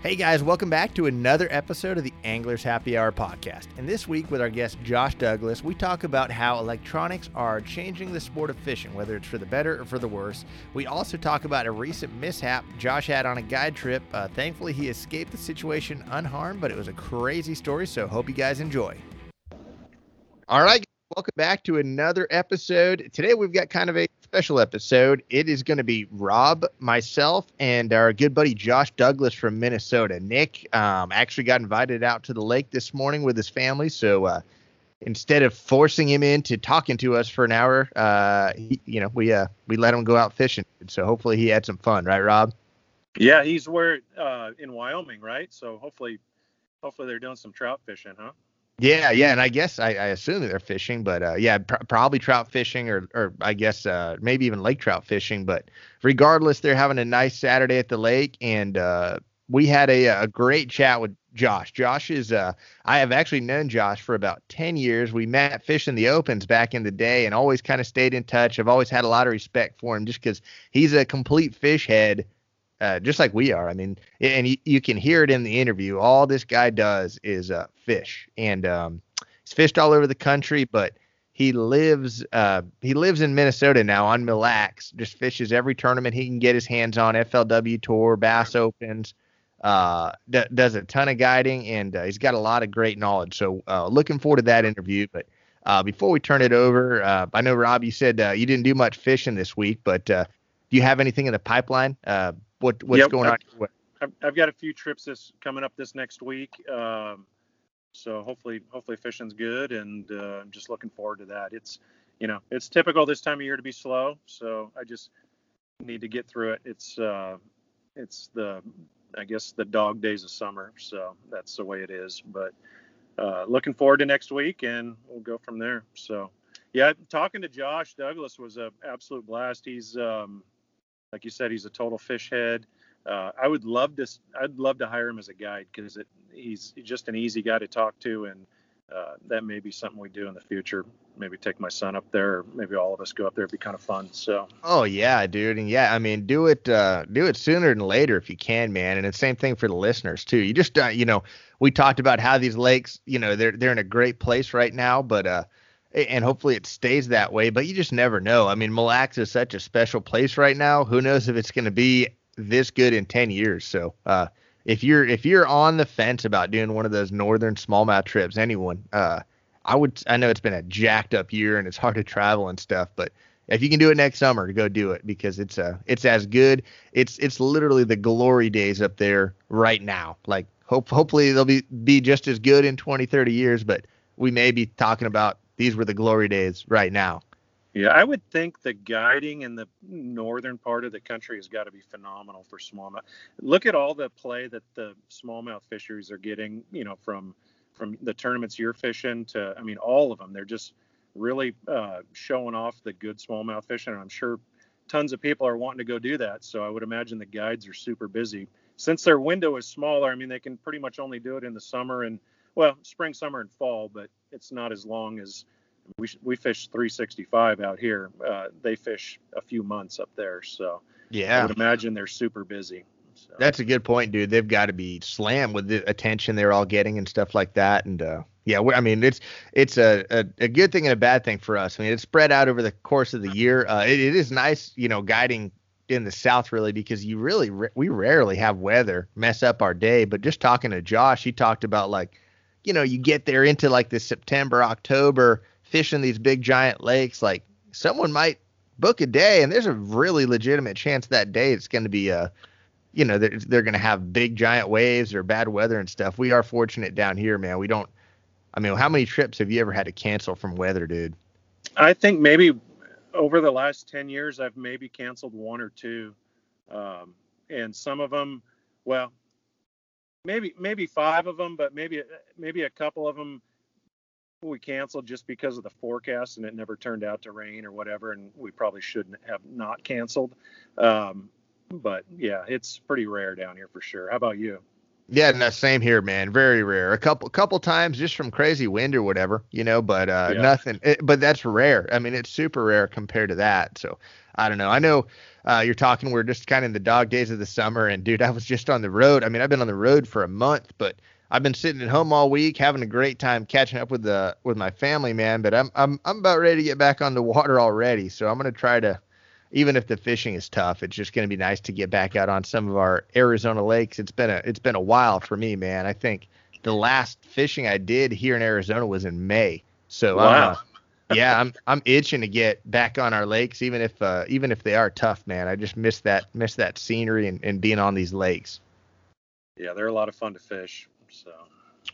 Hey guys, welcome back to another episode of the Anglers Happy Hour podcast. And this week, with our guest Josh Douglas, we talk about how electronics are changing the sport of fishing, whether it's for the better or for the worse. We also talk about a recent mishap Josh had on a guide trip. Uh, thankfully, he escaped the situation unharmed, but it was a crazy story, so hope you guys enjoy. All right, welcome back to another episode. Today, we've got kind of a special episode. It is going to be Rob, myself, and our good buddy Josh Douglas from Minnesota. Nick um, actually got invited out to the lake this morning with his family, so uh, instead of forcing him into talking to us for an hour, uh, he, you know, we uh, we let him go out fishing. So hopefully he had some fun, right, Rob? Yeah, he's where uh, in Wyoming, right? So hopefully, hopefully they're doing some trout fishing, huh? Yeah, yeah, and I guess I, I assume they're fishing, but uh, yeah, pr- probably trout fishing, or or I guess uh, maybe even lake trout fishing. But regardless, they're having a nice Saturday at the lake, and uh, we had a a great chat with Josh. Josh is uh, I have actually known Josh for about ten years. We met fishing the opens back in the day, and always kind of stayed in touch. I've always had a lot of respect for him, just because he's a complete fish head uh, just like we are. I mean, and you, you, can hear it in the interview. All this guy does is uh, fish, and um, he's fished all over the country, but he lives uh, he lives in Minnesota now on Mille Lacs. Just fishes every tournament he can get his hands on. FLW Tour, Bass Opens. Uh, d- does a ton of guiding, and uh, he's got a lot of great knowledge. So uh, looking forward to that interview. But uh, before we turn it over, uh, I know Rob, you said uh, you didn't do much fishing this week, but uh, do you have anything in the pipeline? What what's yep, going on? I've, I've, got a few trips this coming up this next week. Um, so hopefully hopefully fishing's good, and uh, I'm just looking forward to that. It's you know it's typical this time of year to be slow, so I just need to get through it. It's uh, it's the I guess the dog days of summer, so that's the way it is. But uh, looking forward to next week, and we'll go from there. So yeah, talking to Josh Douglas was an absolute blast. He's um, like you said, he's a total fish head. Uh, I would love to. I'd love to hire him as a guide because he's just an easy guy to talk to, and uh, that may be something we do in the future. Maybe take my son up there, or maybe all of us go up there. It'd be kind of fun. So. Oh yeah, dude, and yeah, I mean, do it, uh, do it sooner than later if you can, man. And the same thing for the listeners too. You just, uh, you know, we talked about how these lakes, you know, they're they're in a great place right now, but uh, and hopefully it stays that way. But you just never know. I mean, Mille Lacs is such a special place right now. Who knows if it's going to be this good in 10 years? So, uh, if you're if you're on the fence about doing one of those northern smallmouth trips, anyone, uh, I would. I know it's been a jacked up year and it's hard to travel and stuff, but if you can do it next summer, go do it because it's uh it's as good. It's it's literally the glory days up there right now. Like hope hopefully they'll be be just as good in 20, 30 years, but we may be talking about these were the glory days right now. Yeah, I would think the guiding in the northern part of the country has got to be phenomenal for smallmouth. Look at all the play that the smallmouth fisheries are getting, you know, from from the tournaments you're fishing to, I mean, all of them. They're just really uh, showing off the good smallmouth fishing, and I'm sure tons of people are wanting to go do that. So I would imagine the guides are super busy. Since their window is smaller, I mean, they can pretty much only do it in the summer and well, spring, summer, and fall, but it's not as long as we we fish 365 out here. Uh, they fish a few months up there, so yeah, I would imagine they're super busy. So. That's a good point, dude. They've got to be slammed with the attention they're all getting and stuff like that. And uh, yeah, I mean it's it's a, a, a good thing and a bad thing for us. I mean it's spread out over the course of the year. Uh, it, it is nice, you know, guiding in the south really because you really we rarely have weather mess up our day. But just talking to Josh, he talked about like you know, you get there into like this September, October, fishing these big giant lakes, like someone might book a day and there's a really legitimate chance that day it's going to be a, you know, they're, they're going to have big giant waves or bad weather and stuff. We are fortunate down here, man. We don't, I mean, how many trips have you ever had to cancel from weather, dude? I think maybe over the last 10 years, I've maybe canceled one or two. Um, and some of them, well, maybe maybe five of them, but maybe maybe a couple of them we canceled just because of the forecast and it never turned out to rain or whatever, and we probably shouldn't have not canceled. Um, but yeah, it's pretty rare down here for sure. How about you? Yeah, no, same here, man. Very rare. A couple couple times just from crazy wind or whatever, you know, but uh, yeah. nothing. It, but that's rare. I mean, it's super rare compared to that. So I don't know. I know uh, you're talking. We're just kind of in the dog days of the summer, and dude, I was just on the road. I mean, I've been on the road for a month, but I've been sitting at home all week, having a great time catching up with the with my family, man. But I'm I'm I'm about ready to get back on the water already. So I'm gonna try to even if the fishing is tough, it's just going to be nice to get back out on some of our Arizona lakes. It's been a it's been a while for me, man. I think the last fishing I did here in Arizona was in May. So wow. Yeah, I'm I'm itching to get back on our lakes, even if uh, even if they are tough, man. I just miss that miss that scenery and, and being on these lakes. Yeah, they're a lot of fun to fish. So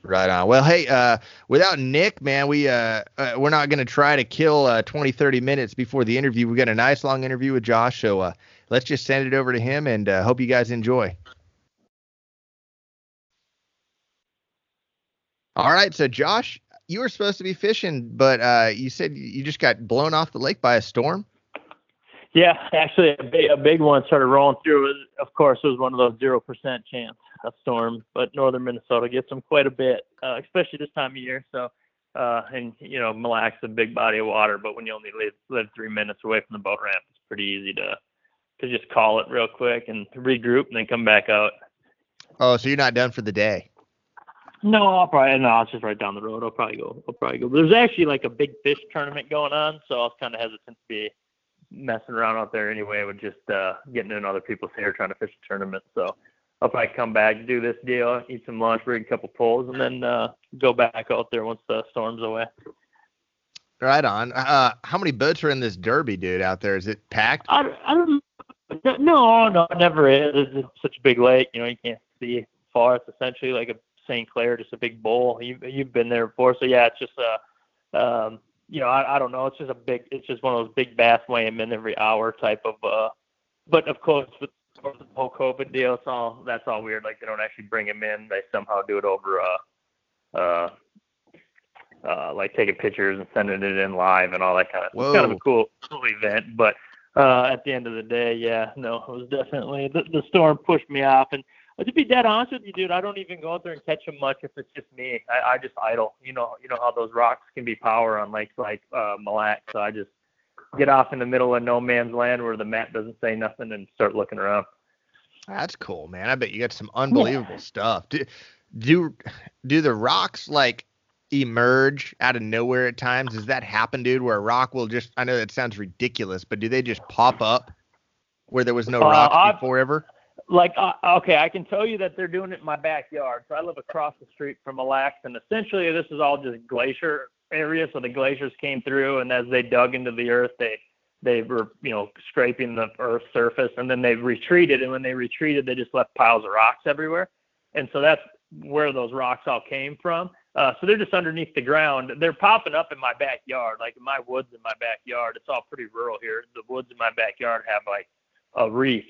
Right on. Well, hey, uh, without Nick, man, we uh, uh we're not gonna try to kill uh 20, 30 minutes before the interview. We got a nice long interview with Josh, so uh, let's just send it over to him and uh, hope you guys enjoy. All right, so Josh, you were supposed to be fishing, but uh, you said you just got blown off the lake by a storm. Yeah, actually, a big, a big one started rolling through. Of course, it was one of those zero percent chance a storm, but northern Minnesota gets them quite a bit, uh, especially this time of year. So, uh, and you know, Mille Lac's a big body of water, but when you only live, live three minutes away from the boat ramp, it's pretty easy to to just call it real quick and regroup and then come back out. Oh, so you're not done for the day? No, I'll probably no. It's just right down the road. I'll probably go. I'll probably go. But there's actually like a big fish tournament going on, so I was kind of hesitant to be messing around out there anyway with just uh, getting in other people's hair trying to fish a tournament. So I'll probably come back, do this deal, eat some lunch, bring a couple pulls, and then uh, go back out there once the storm's away. Right on. Uh, how many boats are in this derby, dude? Out there, is it packed? I, I don't. No, no, it never is. It's such a big lake, you know, you can't see far. It's essentially like a St. Clair, just a big bowl. You, you've been there before, so yeah, it's just a, um, you know, I, I don't know. It's just a big. It's just one of those big bass weighing in every hour type of. uh But of course, with the whole COVID deal, it's all that's all weird. Like they don't actually bring him in; they somehow do it over uh, uh, uh, like taking pictures and sending it in live and all that kind of. Whoa. It's kind of a cool, cool event, but uh, at the end of the day, yeah, no, it was definitely the, the storm pushed me off. And uh, to be dead honest with you, dude, I don't even go out there and catch them much if it's just me. I, I just idle. You know, you know how those rocks can be power on lakes like uh, Mille Lac. So I just get off in the middle of no man's land where the map doesn't say nothing and start looking around. That's cool, man. I bet you got some unbelievable yeah. stuff. Do, do do the rocks like emerge out of nowhere at times? Does that happen, dude? Where a rock will just I know that sounds ridiculous, but do they just pop up where there was no rock uh, before ever? Like uh, okay, I can tell you that they're doing it in my backyard. So I live across the street from Mille Lac, and essentially this is all just glacier area. So the glaciers came through, and as they dug into the earth, they they were you know scraping the earth's surface and then they retreated. And when they retreated they just left piles of rocks everywhere. And so that's where those rocks all came from. Uh, so they're just underneath the ground. They're popping up in my backyard like in my woods in my backyard. It's all pretty rural here. The woods in my backyard have like a reef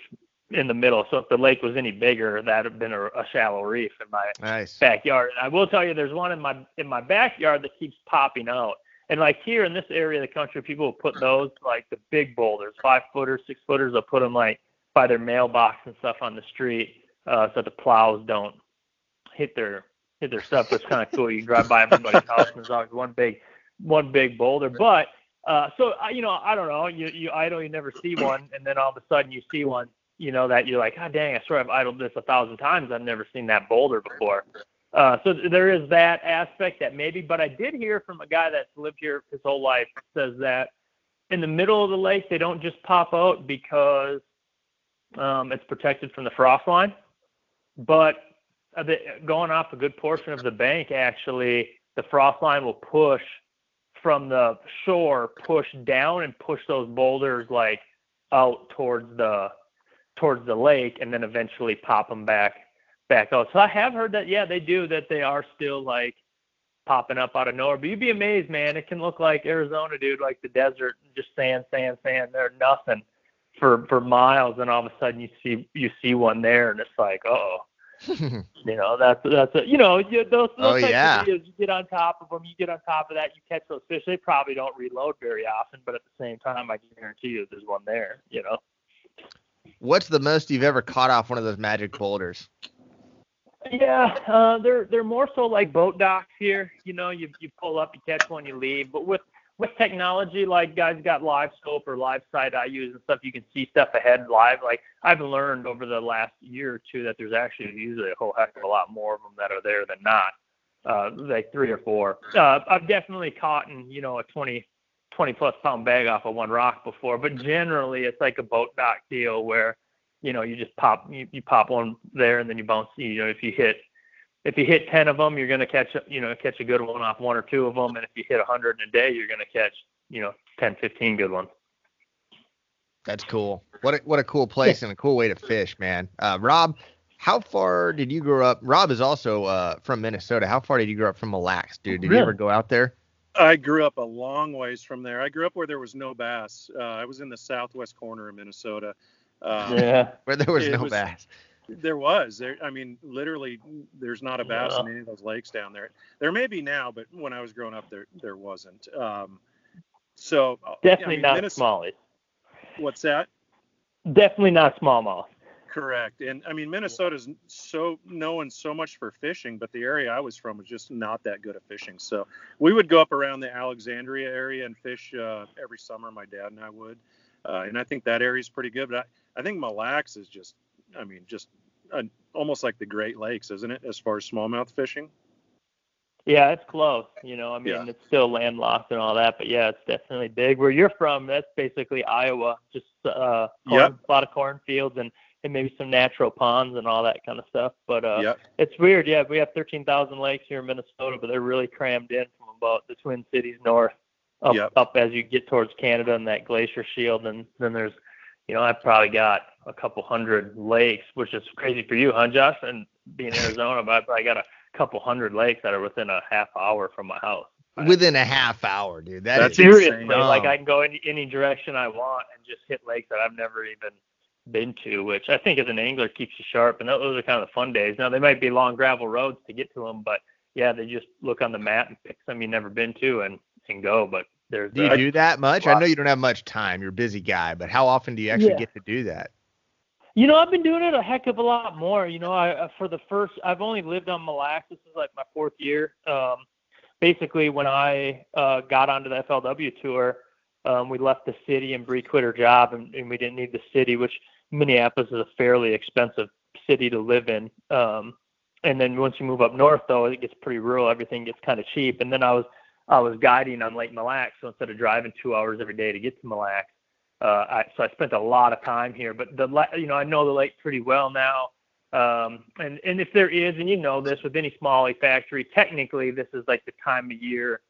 in the middle so if the lake was any bigger that'd have been a, a shallow reef in my nice. backyard and i will tell you there's one in my in my backyard that keeps popping out and like here in this area of the country, people will put those like the big boulders, five footers, six footers. They'll put them like by their mailbox and stuff on the street, uh, so the plows don't hit their hit their stuff. It's kind of cool. You drive by everybody's house and there's always one big one big boulder. But uh, so I, you know, I don't know. You you idle, you never see one, and then all of a sudden you see one. You know that you're like, God dang, I swear I've idled this a thousand times. I've never seen that boulder before. Uh, so there is that aspect that maybe, but I did hear from a guy that's lived here his whole life says that in the middle of the lake they don't just pop out because um, it's protected from the frost line, but going off a good portion of the bank actually the frost line will push from the shore, push down and push those boulders like out towards the towards the lake, and then eventually pop them back back out. So I have heard that yeah, they do that they are still like popping up out of nowhere. But you'd be amazed, man. It can look like Arizona, dude, like the desert, just sand, sand, sand. There's nothing for for miles, and all of a sudden you see you see one there, and it's like, oh, you know, that's that's a, you know, you, those those oh, types yeah. of videos, you get on top of them, you get on top of that, you catch those fish. They probably don't reload very often, but at the same time, I can guarantee you, there's one there. You know. What's the most you've ever caught off one of those magic boulders? Yeah, uh, they're they're more so like boat docks here. You know, you you pull up, you catch one, you leave. But with with technology, like guys got live scope or live sight I use and stuff, you can see stuff ahead live. Like I've learned over the last year or two that there's actually usually a whole heck of a lot more of them that are there than not. Uh, like three or four. Uh, I've definitely caught in you know a 20 20 plus pound bag off of one rock before, but generally it's like a boat dock deal where you know you just pop you, you pop one there and then you bounce. You know if you hit if you hit 10 of them, you're going to catch, you know, catch a good one off one or two of them. And if you hit 100 in a day, you're going to catch, you know, 10, 15 good ones. That's cool. What a, what a cool place and a cool way to fish, man. Uh, Rob, how far did you grow up? Rob is also uh, from Minnesota. How far did you grow up from Mille Lacs, dude? Did really? you ever go out there? I grew up a long ways from there. I grew up where there was no bass. Uh, I was in the southwest corner of Minnesota. Uh, yeah, where there was no was, bass. There was. There, I mean, literally, there's not a bass yeah. in any of those lakes down there. There may be now, but when I was growing up, there there wasn't. Um, so uh, definitely I mean, not Minnesota, smallies. What's that? Definitely not smallmouth. Correct. And I mean, Minnesota's so known so much for fishing, but the area I was from was just not that good at fishing. So we would go up around the Alexandria area and fish uh, every summer. My dad and I would. Uh, and I think that area is pretty good. But I, I think Mille Lacs is just I mean, just uh, almost like the Great Lakes, isn't it, as far as smallmouth fishing? Yeah, it's close. You know, I mean, yeah. it's still landlocked and all that, but yeah, it's definitely big. Where you're from, that's basically Iowa, just uh, corn, yep. a lot of cornfields and and maybe some natural ponds and all that kind of stuff. But uh, yep. it's weird. Yeah, we have 13,000 lakes here in Minnesota, but they're really crammed in from about the Twin Cities north up yep. up as you get towards Canada and that glacier shield, and then there's you know, I've probably got a couple hundred lakes, which is crazy for you, huh, Josh? And being in Arizona, but I've probably got a couple hundred lakes that are within a half hour from my house. Within a half hour, dude. That That's seriously like I can go in any direction I want and just hit lakes that I've never even been to, which I think as an angler keeps you sharp. And those are kind of the fun days. Now they might be long gravel roads to get to them, but yeah, they just look on the map and pick some you've never been to and and go. But there's do you do that much? I know you don't have much time. You're a busy guy, but how often do you actually yeah. get to do that? You know, I've been doing it a heck of a lot more. You know, I uh, for the first, I've only lived on Mille Lacs. This is like my fourth year. Um, basically, when I uh, got onto the FLW tour, um, we left the city and Bree quit her job, and, and we didn't need the city, which Minneapolis is a fairly expensive city to live in. Um, and then once you move up north, though, it gets pretty rural. Everything gets kind of cheap. And then I was I was guiding on Lake Mille Lacs, so instead of driving two hours every day to get to Mille Lacs, uh, I, so I spent a lot of time here. But the you know I know the lake pretty well now, um, and and if there is, and you know this with any smallie factory, technically this is like the time of year.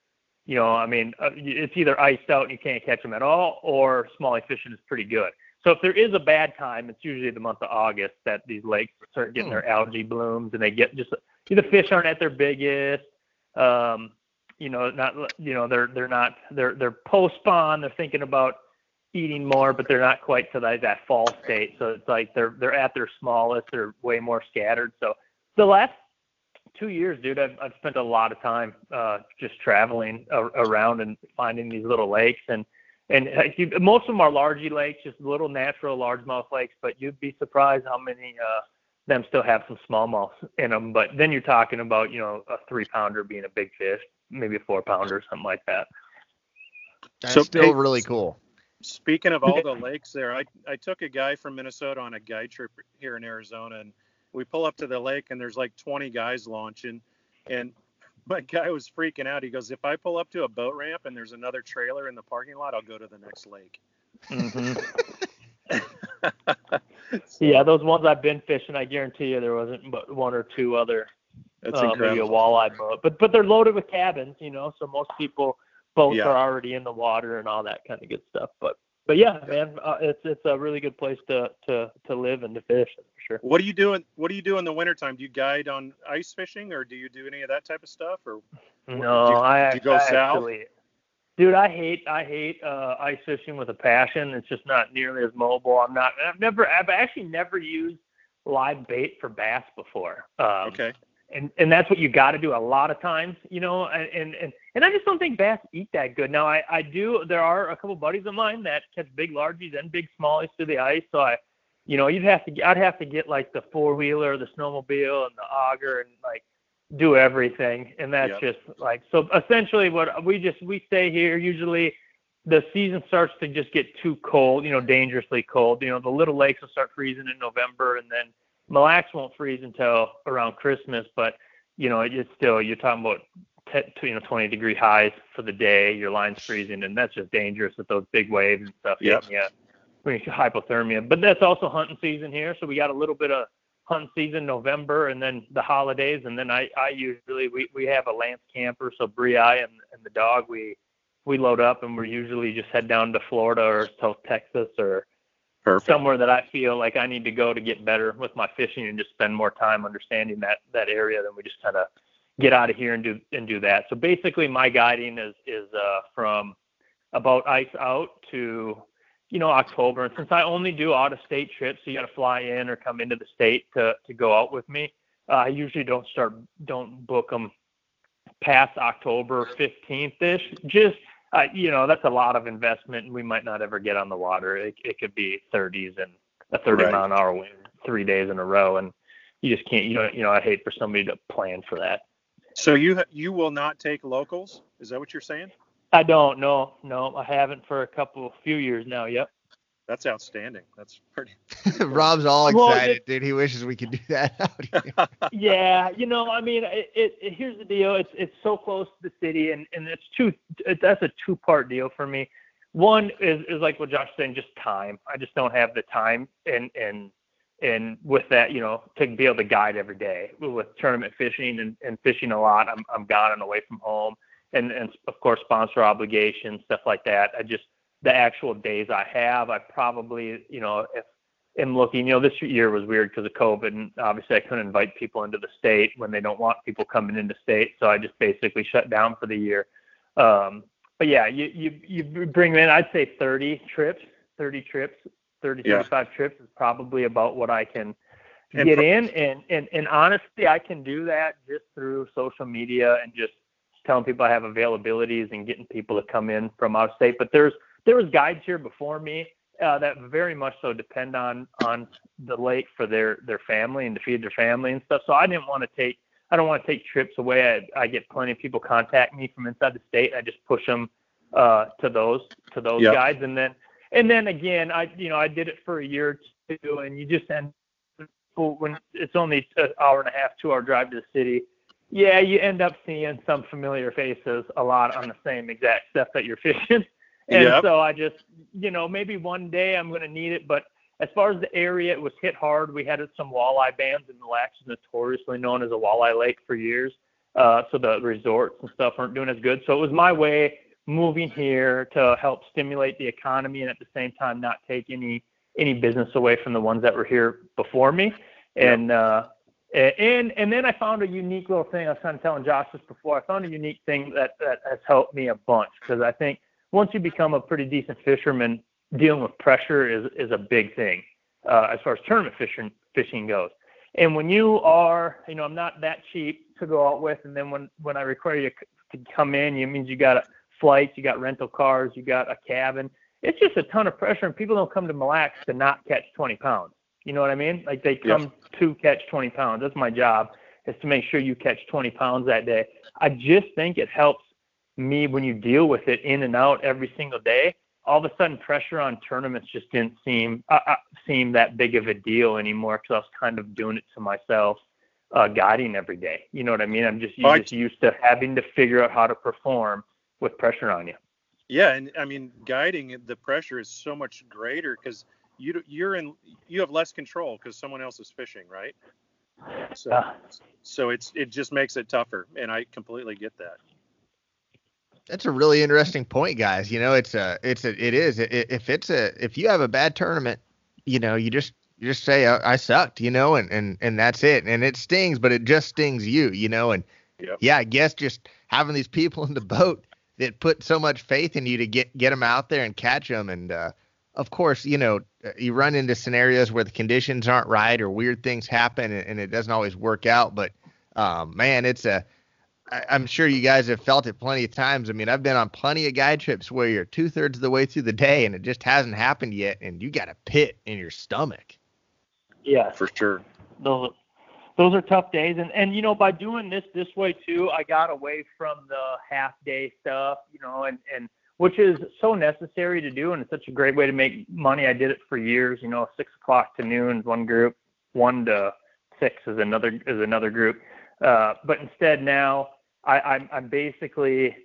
You know, I mean, uh, it's either iced out and you can't catch them at all, or smallie fishing is pretty good. So if there is a bad time, it's usually the month of August that these lakes start getting their algae blooms and they get just the fish aren't at their biggest. Um, you know, not you know they're they're not they're they're post spawn. They're thinking about eating more, but they're not quite to that, that fall state. So it's like they're they're at their smallest. They're way more scattered. So the last two years, dude, I've, I've spent a lot of time uh, just traveling a- around and finding these little lakes and and uh, most of them are largy lakes, just little natural largemouth lakes. But you'd be surprised how many uh, them still have some smallmouth in them. But then you're talking about you know a three pounder being a big fish maybe a four pounder, or something like that. That's so, still hey, really cool. Speaking of all the lakes there, I, I took a guy from Minnesota on a guide trip here in Arizona, and we pull up to the lake, and there's like 20 guys launching, and my guy was freaking out. He goes, "If I pull up to a boat ramp and there's another trailer in the parking lot, I'll go to the next lake." Mm-hmm. so, yeah, those ones I've been fishing, I guarantee you there wasn't but one or two other that's uh, incredible. Maybe a walleye boat, but but they're loaded with cabins, you know. So most people boats yeah. are already in the water and all that kind of good stuff. But but yeah, man, uh, it's it's a really good place to to to live and to fish for sure. What do you do? In, what do you do in the wintertime? Do you guide on ice fishing, or do you do any of that type of stuff? Or no, you, I, do you go I south? Actually, dude, I hate I hate uh, ice fishing with a passion. It's just not nearly as mobile. I'm not. I've never. I've actually never used live bait for bass before. Um, okay and and that's what you got to do a lot of times, you know. And and and I just don't think bass eat that good. Now I I do. There are a couple buddies of mine that catch big largies and big smallies through the ice, so I you know, you'd have to I'd have to get like the four wheeler, the snowmobile, and the auger, and like do everything, and that's yep. just like so. Essentially, what we just we stay here. Usually, the season starts to just get too cold, you know, dangerously cold. You know, the little lakes will start freezing in November, and then Mille Lacs won't freeze until around Christmas. But you know, it's still you're talking about t- you know 20 degree highs for the day. Your line's freezing, and that's just dangerous with those big waves and stuff. Yep. Yeah, hypothermia. But that's also hunting season here, so we got a little bit of hunting season November, and then the holidays, and then I I usually we we have a Lance camper, so Bree I and and the dog we we load up and we're usually just head down to Florida or South Texas or Perfect. somewhere that I feel like I need to go to get better with my fishing and just spend more time understanding that that area than we just kind of get out of here and do and do that. So basically, my guiding is is uh, from about ice out to you know October. And since I only do out of state trips, so you got to fly in or come into the state to to go out with me. Uh, I usually don't start don't book them past October 15th ish. Just uh, you know that's a lot of investment, and we might not ever get on the water. It, it could be 30s and a 30 right. mile an hour wind three days in a row, and you just can't. You know, you know, I hate for somebody to plan for that. So you you will not take locals? Is that what you're saying? I don't. No, no, I haven't for a couple, few years now. Yep. That's outstanding. That's pretty. Rob's all excited, well, it, dude. He wishes we could do that yeah, you know, I mean, it, it, Here's the deal. It's it's so close to the city, and and it's two. It, that's a two part deal for me. One is is like what Josh saying, just time. I just don't have the time, and and and with that, you know, to be able to guide every day with tournament fishing and, and fishing a lot, I'm I'm gone and away from home, and and of course sponsor obligations, stuff like that. I just the actual days I have, I probably, you know, if am looking, you know, this year was weird because of COVID, and obviously I couldn't invite people into the state when they don't want people coming into state, so I just basically shut down for the year. Um, but yeah, you you you bring in, I'd say 30 trips, 30 trips 30, yeah. 35 trips is probably about what I can and get in. And, and, and honestly, I can do that just through social media and just telling people I have availabilities and getting people to come in from out of state. But there's, there was guides here before me uh, that very much so depend on, on the lake for their, their family and to feed their family and stuff. So I didn't want to take, I don't want to take trips away. I, I get plenty of people contact me from inside the state. I just push them uh, to those, to those yep. guides. And then, and then again, I you know I did it for a year or two, and you just end when it's only an hour and a half, two hour drive to the city. Yeah, you end up seeing some familiar faces a lot on the same exact stuff that you're fishing. And yep. so I just, you know, maybe one day I'm going to need it. But as far as the area, it was hit hard. We had some walleye bans, and the is notoriously known as a walleye lake for years. Uh, so the resorts and stuff aren't doing as good. So it was my way moving here to help stimulate the economy and at the same time not take any any business away from the ones that were here before me. And uh, and and then I found a unique little thing. I was kind of telling Josh this before. I found a unique thing that that has helped me a bunch because I think once you become a pretty decent fisherman, dealing with pressure is is a big thing uh, as far as tournament fishing fishing goes. And when you are, you know, I'm not that cheap to go out with, and then when when I require you to come in, it means you got flights, you got rental cars, you got a cabin. It's just a ton of pressure, and people don't come to Mille Lacs to not catch 20 pounds. You know what I mean? Like they come to catch 20 pounds. That's my job is to make sure you catch 20 pounds that day. I just think it helps me when you deal with it in and out every single day. All of a sudden, pressure on tournaments just didn't seem uh, uh seem that big of a deal anymore because I was kind of doing it to myself, uh, guiding every day. You know what I mean? I'm just, just used to having to figure out how to perform with pressure on you. Yeah, and I mean guiding the pressure is so much greater because you you're in you have less control because someone else is fishing, right? So uh, so it's it just makes it tougher, and I completely get that. That's a really interesting point, guys. You know, it's a it's a it is if it's a if you have a bad tournament, you know, you just you just say I, I sucked, you know, and and and that's it, and it stings, but it just stings you, you know, and yep. yeah, I guess just having these people in the boat that put so much faith in you to get get them out there and catch them. And uh, of course, you know, you run into scenarios where the conditions aren't right or weird things happen and, and it doesn't always work out. But um, man, it's a I, I'm sure you guys have felt it plenty of times. I mean, I've been on plenty of guide trips where you're two thirds of the way through the day and it just hasn't happened yet, and you got a pit in your stomach. Yeah, for sure. Those those are tough days, and and you know by doing this this way too, I got away from the half day stuff, you know, and and which is so necessary to do, and it's such a great way to make money. I did it for years, you know, six o'clock to noon is one group, one to six is another is another group, uh, but instead now I, I'm I'm basically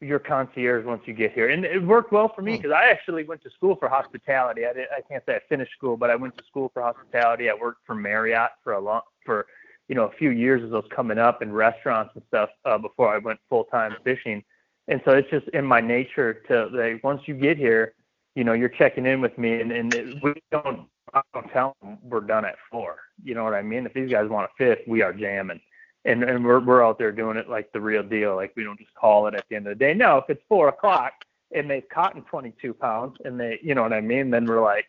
your concierge once you get here. And it worked well for me because hmm. I actually went to school for hospitality. I, did, I can't say I finished school, but I went to school for hospitality. I worked for Marriott for a long for you know a few years as I was coming up in restaurants and stuff uh, before I went full time fishing. And so it's just in my nature to like once you get here, you know, you're checking in with me, and and it, we don't I don't tell them we're done at four. You know what I mean? If these guys want a fifth, we are jamming and and we're we're out there doing it like the real deal. Like we don't just call it at the end of the day. No, if it's four o'clock and they've caught in 22 pounds and they, you know what I mean, then we're like,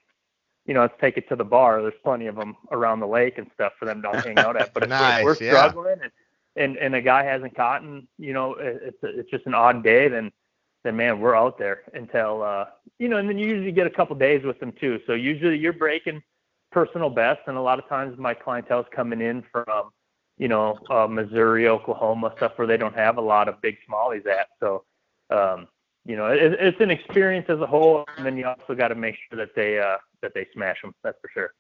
you know, let's take it to the bar. There's plenty of them around the lake and stuff for them to hang out at. But if nice, we're, yeah. struggling and, and and a guy hasn't caught, and you know, it's it's just an odd day, then then man, we're out there until uh, you know, and then you usually get a couple days with them too. So usually you're breaking personal best, and a lot of times my clientele's coming in from you know, uh, Missouri, Oklahoma, stuff where they don't have a lot of big smallies at. So, um, you know, it, it's an experience as a whole, and then you also got to make sure that they uh, that they smash them. That's for sure.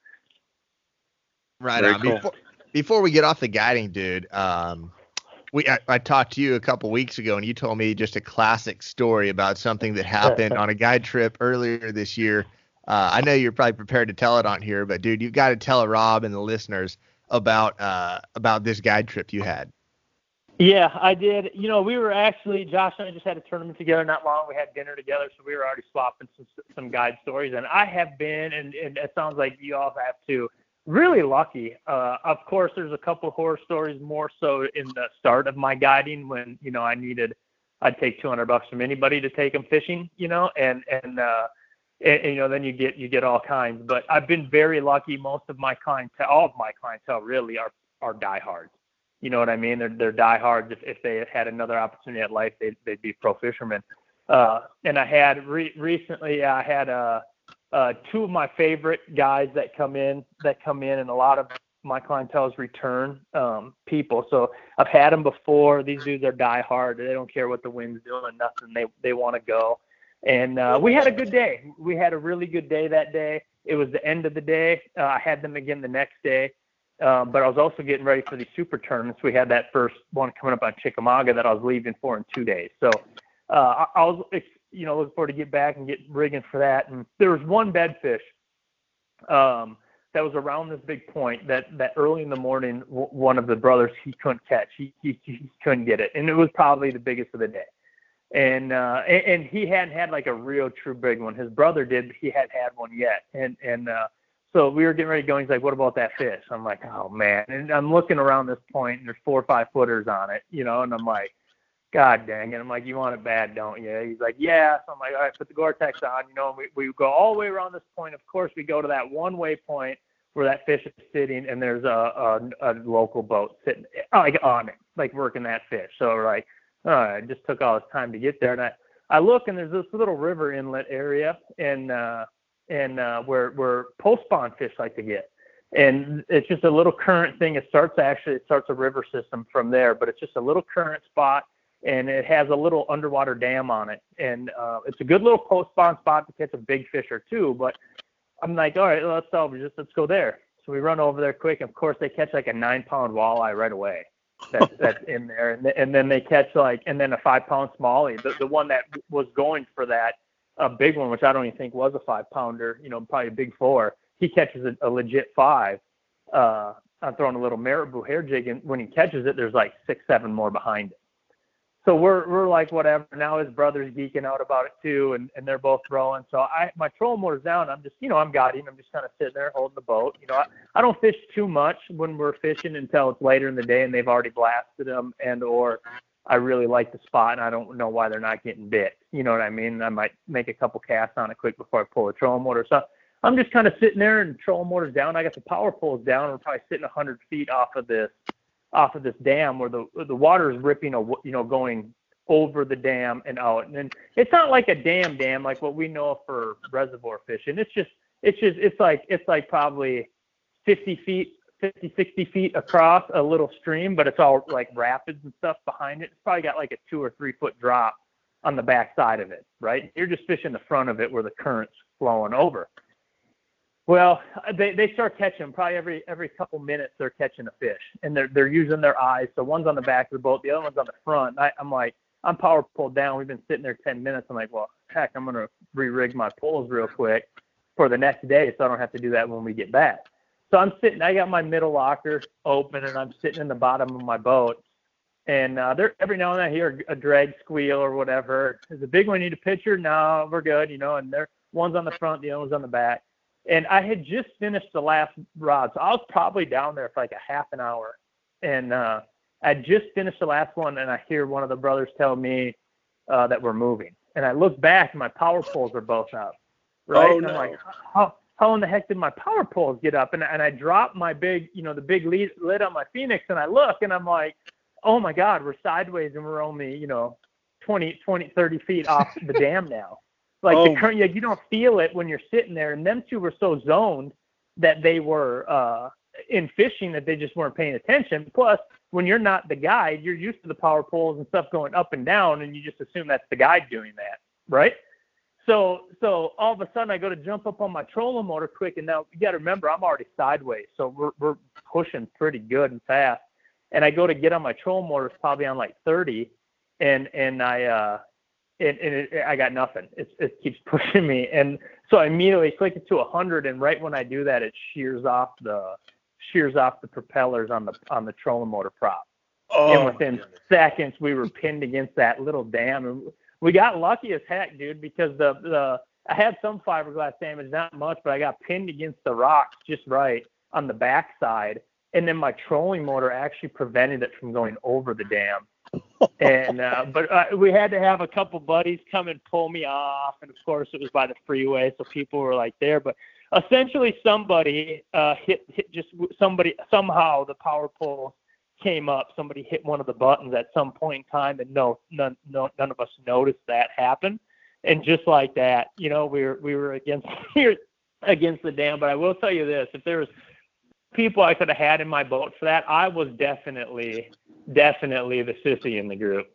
Right Very on. Cool. Before, before we get off the guiding, dude, um, we I, I, talked to you a couple weeks ago, and you told me just a classic story about something that happened on a guide trip earlier this year. Uh, I know you're probably prepared to tell it on here, but dude, you've got to tell Rob and the listeners about uh, about this guide trip you had. Yeah, I did. You know, we were actually Josh and I just had a tournament together not long. We had dinner together, so we were already swapping some some guide stories. And I have been, and, and it sounds like you all have too, really lucky. Uh, of course, there's a couple horror stories more so in the start of my guiding when you know I needed, I'd take 200 bucks from anybody to take them fishing, you know, and and uh, and, you know then you get you get all kinds. But i've been very lucky. Most of my clientele all of my clientele really are are diehards. You know what i mean? They're they're diehards. If, if they had another opportunity at life they'd, they'd be pro fishermen. Uh and i had re- recently i had uh uh two of my favorite guys that come in that come in and a lot of my clientele's return um people. So i've had them before. These dudes are diehard. They don't care what the wind's doing nothing. They they want to go and uh, we had a good day. We had a really good day that day. It was the end of the day. Uh, I had them again the next day, um, but I was also getting ready for the super tournaments. We had that first one coming up on Chickamauga that I was leaving for in two days. So uh, I, I was, you know, looking forward to get back and get rigging for that. And there was one bedfish um, that was around this big point that that early in the morning, w- one of the brothers he couldn't catch. He, he he couldn't get it, and it was probably the biggest of the day and uh and, and he hadn't had like a real true big one. His brother did, but he hadn't had one yet. And and uh so we were getting ready to go. And he's like, "What about that fish?" I'm like, "Oh man!" And I'm looking around this point, and there's four or five footers on it, you know. And I'm like, "God dang it!" I'm like, "You want it bad, don't you?" He's like, "Yeah." So I'm like, "All right, put the Gore-Tex on," you know. And we we go all the way around this point. Of course, we go to that one way point where that fish is sitting, and there's a a, a local boat sitting like on it, like working that fish. So we're like, right, it just took all this time to get there. And I, I look and there's this little river inlet area and uh and uh where where post spawn fish like to get. And it's just a little current thing. It starts actually it starts a river system from there, but it's just a little current spot and it has a little underwater dam on it. And uh it's a good little post spawn spot to catch a big fish or two, but I'm like, all right, let's this, let's go there. So we run over there quick. Of course, they catch like a nine pound walleye right away that's that's in there, and, and then they catch like, and then a five pound smallie, the the one that was going for that a big one, which I don't even think was a five pounder, you know, probably a big four. He catches a, a legit five. Uh, I'm throwing a little marabou hair jig, and when he catches it, there's like six, seven more behind it so we're we're like whatever. Now his brother's geeking out about it too, and and they're both throwing. So I my trolling motor's down. I'm just you know I'm guiding. I'm just kind of sitting there holding the boat. You know I, I don't fish too much when we're fishing until it's later in the day and they've already blasted them and or I really like the spot and I don't know why they're not getting bit. You know what I mean? I might make a couple casts on it quick before I pull the trolling motor. So I'm just kind of sitting there and trolling motor's down. I got the power poles down. We're probably sitting 100 feet off of this off of this dam where the the water is ripping, you know, going over the dam and out. And then it's not like a dam dam like what we know for reservoir fishing. It's just it's just it's like it's like probably 50 feet, 50, 60 feet across a little stream, but it's all like rapids and stuff behind it. It's probably got like a two or three foot drop on the back side of it, right? You're just fishing the front of it where the current's flowing over. Well, they, they start catching probably every every couple minutes they're catching a fish and they're they're using their eyes. So one's on the back of the boat, the other one's on the front. I, I'm like, I'm power pulled down. We've been sitting there 10 minutes. I'm like, well, heck, I'm gonna re-rig my poles real quick for the next day, so I don't have to do that when we get back. So I'm sitting. I got my middle locker open, and I'm sitting in the bottom of my boat. And uh, there, every now and then I hear a drag squeal or whatever. Is the big one need a pitcher? No, we're good, you know. And there, one's on the front, the other one's on the back. And I had just finished the last rod, so I was probably down there for like a half an hour. And uh, I just finished the last one, and I hear one of the brothers tell me uh, that we're moving. And I look back, and my power poles are both up. Right? Oh, and I'm no. like, how, how in the heck did my power poles get up? And, and I drop my big, you know, the big lead, lid on my Phoenix, and I look, and I'm like, oh my God, we're sideways, and we're only, you know, 20, 20, 30 feet off the dam now. Like Oh. the current, yeah, you don't feel it when you're sitting there. And them two were so zoned that they were uh, in fishing that they just weren't paying attention. Plus, when you're not the guide, you're used to the power poles and stuff going up and down, and you just assume that's the guide doing that, right? So, so all of a sudden, I go to jump up on my trolling motor quick, and now you got to remember I'm already sideways, so we're we're pushing pretty good and fast. And I go to get on my trolling motor, it's probably on like 30, and and I uh and, and it, I got nothing. It it keeps pushing me, and so I immediately click it to a 100, and right when I do that, it shears off the shears off the propellers on the on the trolling motor prop. Oh, and within seconds, we were pinned against that little dam, and we got lucky as heck, dude, because the the I had some fiberglass damage, not much, but I got pinned against the rocks just right on the backside, and then my trolling motor actually prevented it from going over the dam and uh, but uh, we had to have a couple buddies come and pull me off, and of course it was by the freeway, so people were like there. But essentially, somebody uh, hit hit just somebody somehow the power pole came up. Somebody hit one of the buttons at some point in time, and no none no, none of us noticed that happen. And just like that, you know, we were we were against here against the dam. But I will tell you this: if there was people I could have had in my boat for that, I was definitely definitely the sissy in the group.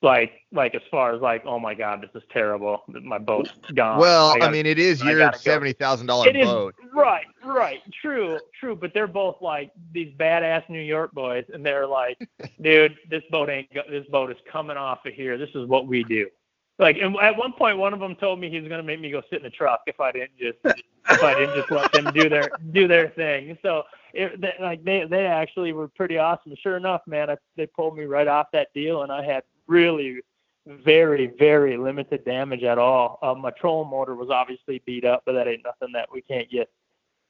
Like, like as far as like, oh my god, this is terrible. My boat's gone. Well, I, gotta- mean, it is I your seventy thousand dollar it is boat. right, right, true, true. But they're both like these badass New York boys, and they're like, dude, this boat ain't. Go- this boat is coming off of here. This is what we do. Like, and at one point, one of them told me he was gonna make me go sit in the truck if I didn't just if I didn't just let them do their do their thing. So, it, they, like they they actually were pretty awesome. Sure enough, man, I, they pulled me right off that deal, and I had really very very limited damage at all. Uh, my trolling motor was obviously beat up, but that ain't nothing that we can't get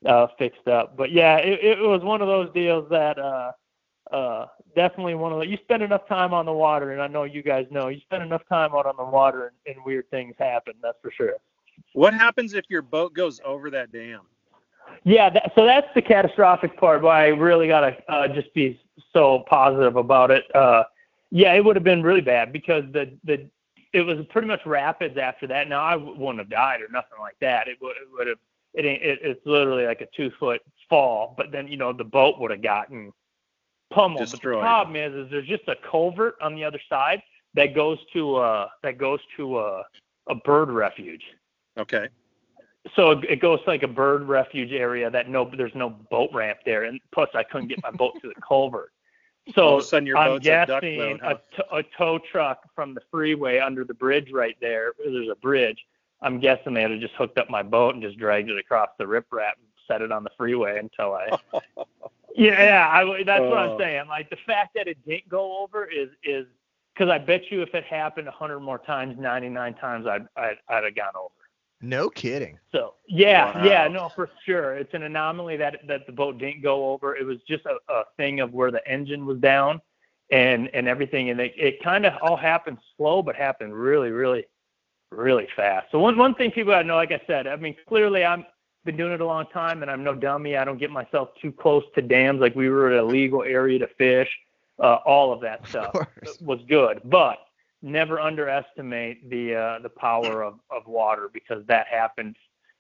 uh, fixed up. But yeah, it, it was one of those deals that uh, uh, definitely one of the. You spend enough time on the water, and I know you guys know you spend enough time out on the water, and, and weird things happen. That's for sure. What happens if your boat goes over that dam? Yeah, that, so that's the catastrophic part. Why I really gotta uh, just be so positive about it. Uh, yeah, it would have been really bad because the the it was pretty much rapids after that. Now I w- wouldn't have died or nothing like that. It would it would have it it, it's literally like a two foot fall. But then you know the boat would have gotten pummeled. But the problem is is there's just a culvert on the other side that goes to uh that goes to uh, a bird refuge Okay. so it- it goes to like a bird refuge area that no there's no boat ramp there and plus i couldn't get my boat to the culvert so of a sudden your i'm a guessing boat. Huh? a, t- a tow truck from the freeway under the bridge right there there's a bridge i'm guessing they had just hooked up my boat and just dragged it across the riprap and set it on the freeway until i yeah yeah I, that's what i'm Oh. saying like the fact that it didn't go over is is because i bet you if it happened 100 more times 99 times i'd i'd, I'd have gone over No kidding. so yeah, Wow. yeah, no, for sure. It's an anomaly that that the boat didn't go over. It was just a, a thing of where the engine was down and and everything, and it, it kind of all happened slow, but happened really, really, really fast. So one one thing people gotta know, like I said, I mean, clearly I'm been doing it a long time, and I'm no dummy. I don't get myself too close to dams. Like we were at a legal area to fish. Uh, all of that stuff was good, but never underestimate the uh, the power of, of water because that happens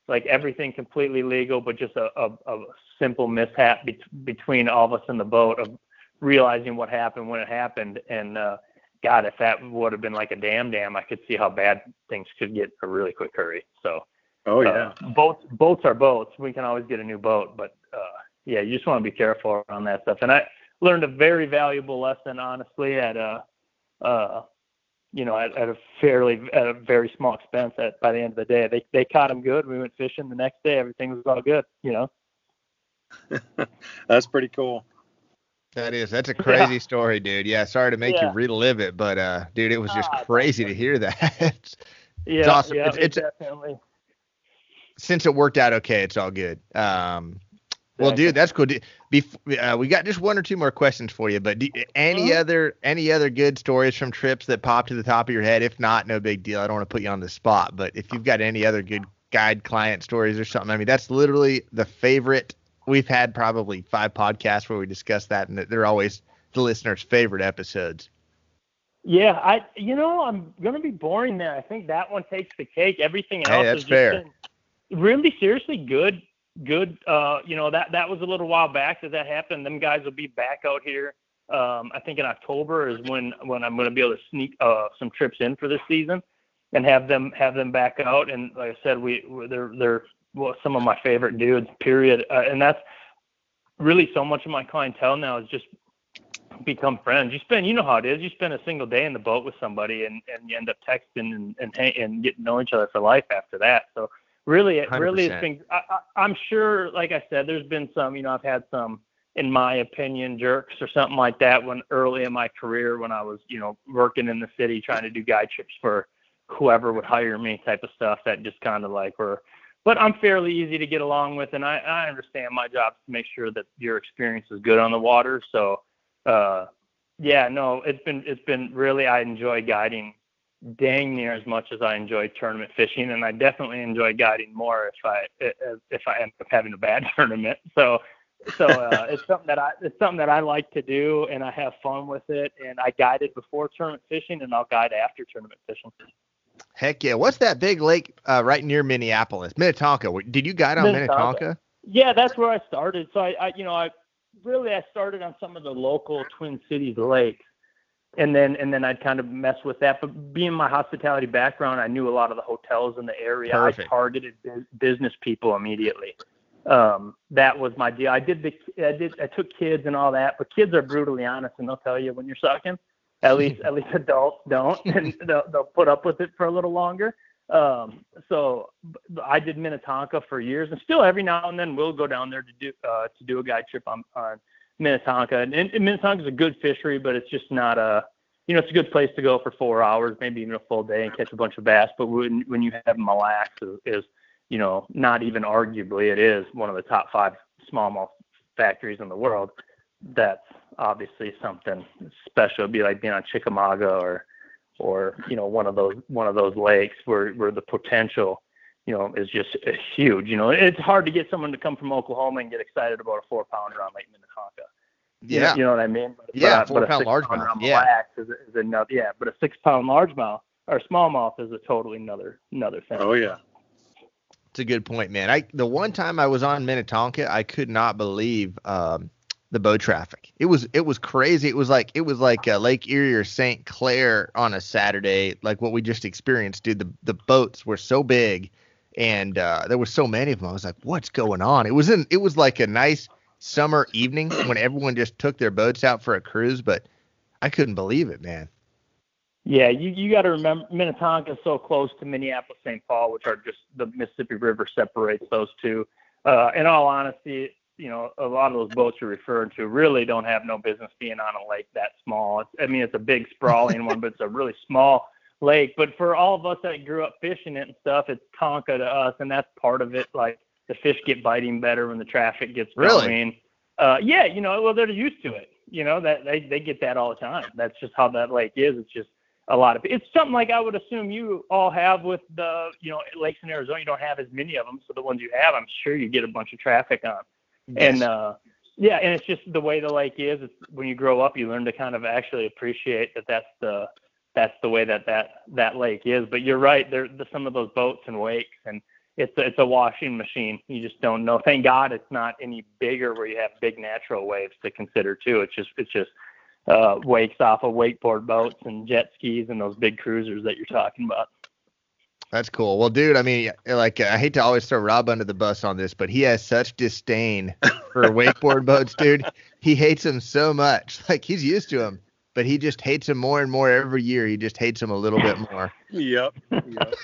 like everything completely legal, but just a, a, a simple mishap be- between all of us in the boat of realizing what happened when it happened. And uh, God, if that would have been like a dam dam, I could see how bad things could get in a really quick hurry. So, oh yeah, uh, boats boats are boats. We can always get a new boat, but uh, yeah, you just want to be careful around that stuff. And I learned a very valuable lesson, honestly, at a uh, you know, at, at a fairly at a very small expense. At by the end of the day, they they caught him good. We went fishing the next day. Everything was all good. You know. That's pretty cool. That is. That's a crazy yeah. story, dude. Yeah. Sorry to make yeah. you relive it, but uh, dude, it was just ah, crazy to hear that. yeah. It's awesome. Yeah, it's, it's definitely. Since it worked out okay, it's all good. Um, well, dude, that's cool. Bef- uh, we got just one or two more questions for you, but do, any uh-huh. other any other good stories from trips that pop to the top of your head? If not, no big deal. I don't want to put you on the spot, but if you've got any other good guide client stories or something, I mean, that's literally the favorite. We've had probably five podcasts where we discuss that, and they're always the listeners' favorite episodes. Yeah, I you know I'm gonna be boring there. I think that one takes the cake. Everything else hey, that's is fair. Really seriously good good. Uh, you know that that was a little while back that that happened. Them guys will be back out here. Um, I think in October is when when I'm going to be able to sneak uh, some trips in for this season and have them have them back out. And like I said, we they're they're well, some of my favorite dudes. Period. Uh, and that's really so much of my clientele now is just become friends. You spend, you know how it is. You spend a single day in the boat with somebody, and and you end up texting and and, and getting to know each other for life after that. So really, it 100%. really it's been. I, I'm sure, like I said, there's been some. You know, I've had some, in my opinion, jerks or something like that when early in my career when I was, you know, working in the city trying to do guide trips for whoever would hire me, type of stuff that just kind of like were. But I'm fairly easy to get along with, and I, I understand my job is to make sure that your experience is good on the water. So, uh, yeah, no, it's been it's been really I enjoy guiding dang near as much as I enjoy tournament fishing, and I definitely enjoy guiding more if I if I end up having a bad tournament. So so uh, it's something that I it's something that I like to do, and I have fun with it. And I guided before tournament fishing, and I'll guide after tournament fishing. Heck yeah! What's that big lake uh, right near Minneapolis, Minnetonka? Did you guide on Minnetonka? Minnetonka? Yeah, that's where I started. So I, I, you know, I really I started on some of the local Twin Cities lakes and then and then I'd kind of mess with that. But being my hospitality background, I knew a lot of the hotels in the area. Perfect. I targeted business people immediately. Um, that was my deal. I did the I did I took kids and all that, but kids are brutally honest and they'll tell you when you're sucking. At least at least adults don't, and they'll they'll put up with it for a little longer. Um, so I did Minnetonka for years, and still every now and then we'll go down there to do uh, to do a guide trip on on Minnetonka. And, and Minnetonka is a good fishery, but it's just not a, you know, it's a good place to go for four hours, maybe even a full day and catch a bunch of bass. But when when you have Mille Lacs is, is you know, not even arguably, it is one of the top five smallmouth factories in the world. That's obviously something special. It'd be like being on Chickamauga or, or you know, one of those one of those lakes where where the potential you know, is just huge. You know, it's hard to get someone to come from Oklahoma and get excited about a four pounder on Lake Minnetonka. Yeah. You know, what I mean? But, yeah, but, four but pound largemouth. Yeah. Is, is another, yeah, but a six pound largemouth or smallmouth is a totally another another thing. Oh yeah. It's a good point, man. I the one time I was on Minnetonka, I could not believe um, the boat traffic. It was it was crazy. It was like it was like uh, Lake Erie or St. Clair on a Saturday, like what we just experienced, dude. The the boats were so big and uh, there were so many of them. I was like, "What's going on?" It was in. It was like a nice summer evening when everyone just took their boats out for a cruise, but I couldn't believe it, man. Yeah, you you got to remember Minnetonka is so close to Minneapolis, St. Paul, which are just the Mississippi River separates those two. Uh, in all honesty, you know, a lot of those boats you're referring to really don't have no business being on a lake that small. It's, I mean, it's a big sprawling one, but it's a really small lake. But for all of us that grew up fishing it and stuff, it's Tonka to us, and that's part of it. Like the fish get biting better when the traffic gets really? going. Uh, yeah, you know, well they're used to it. You know that they they get that all the time. That's just how that lake is. It's just a lot of it's something like I would assume you all have with the you know lakes in Arizona. You don't have as many of them, so the ones you have, I'm sure you get a bunch of traffic on. Yes. And uh, yeah, and it's just the way the lake is. It's when you grow up, you learn to kind of actually appreciate that that's the that's the way that that that lake is. But you're right. There, some of those boats and wakes, and it's a, it's a washing machine. You just don't know. Thank God it's not any bigger where you have big natural waves to consider too. It's just it's just uh, wakes off of wakeboard boats and jet skis and those big cruisers that you're talking about. That's cool. Well, dude, I mean, like, I hate to always throw Rob under the bus on this, but he has such disdain for wakeboard boats, dude. He hates them so much. Like, he's used to them, but he just hates them more and more every year. He just hates them a little bit more. Yep. yep.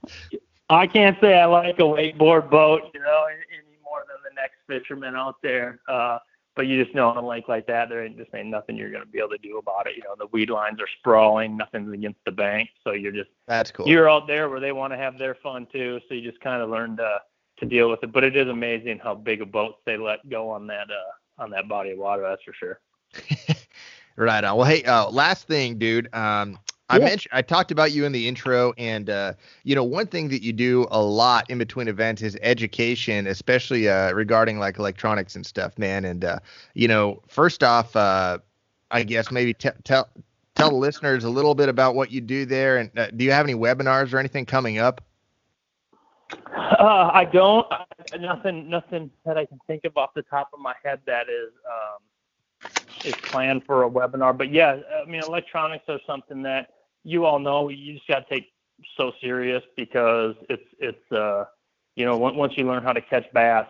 I can't say I like a wakeboard boat, you know, any more than the next fisherman out there. Uh, but you just know on a lake like that, there ain't just ain't nothing you're going to be able to do about it. You know, the weed lines are sprawling, nothing's against the bank, so you're just that's cool. You're out there where they want to have their fun too, so you just kind of learn to to deal with it. But it is amazing how big of boats they let go on that uh on that body of water. That's for sure. right on. Well, hey, uh, last thing, dude. Um, I yeah. mentioned I talked about you in the intro, and uh, you know one thing that you do a lot in between events is education, especially uh, regarding like electronics and stuff, man. And uh, you know, first off, uh, I guess maybe t- tell tell the listeners a little bit about what you do there, and uh, do you have any webinars or anything coming up? Uh, I don't. Nothing. Nothing that I can think of off the top of my head that is. Um, is planned for a webinar. But yeah, I mean, electronics are something that you all know you just got to take so serious because it's it's uh you know once you learn how to catch bass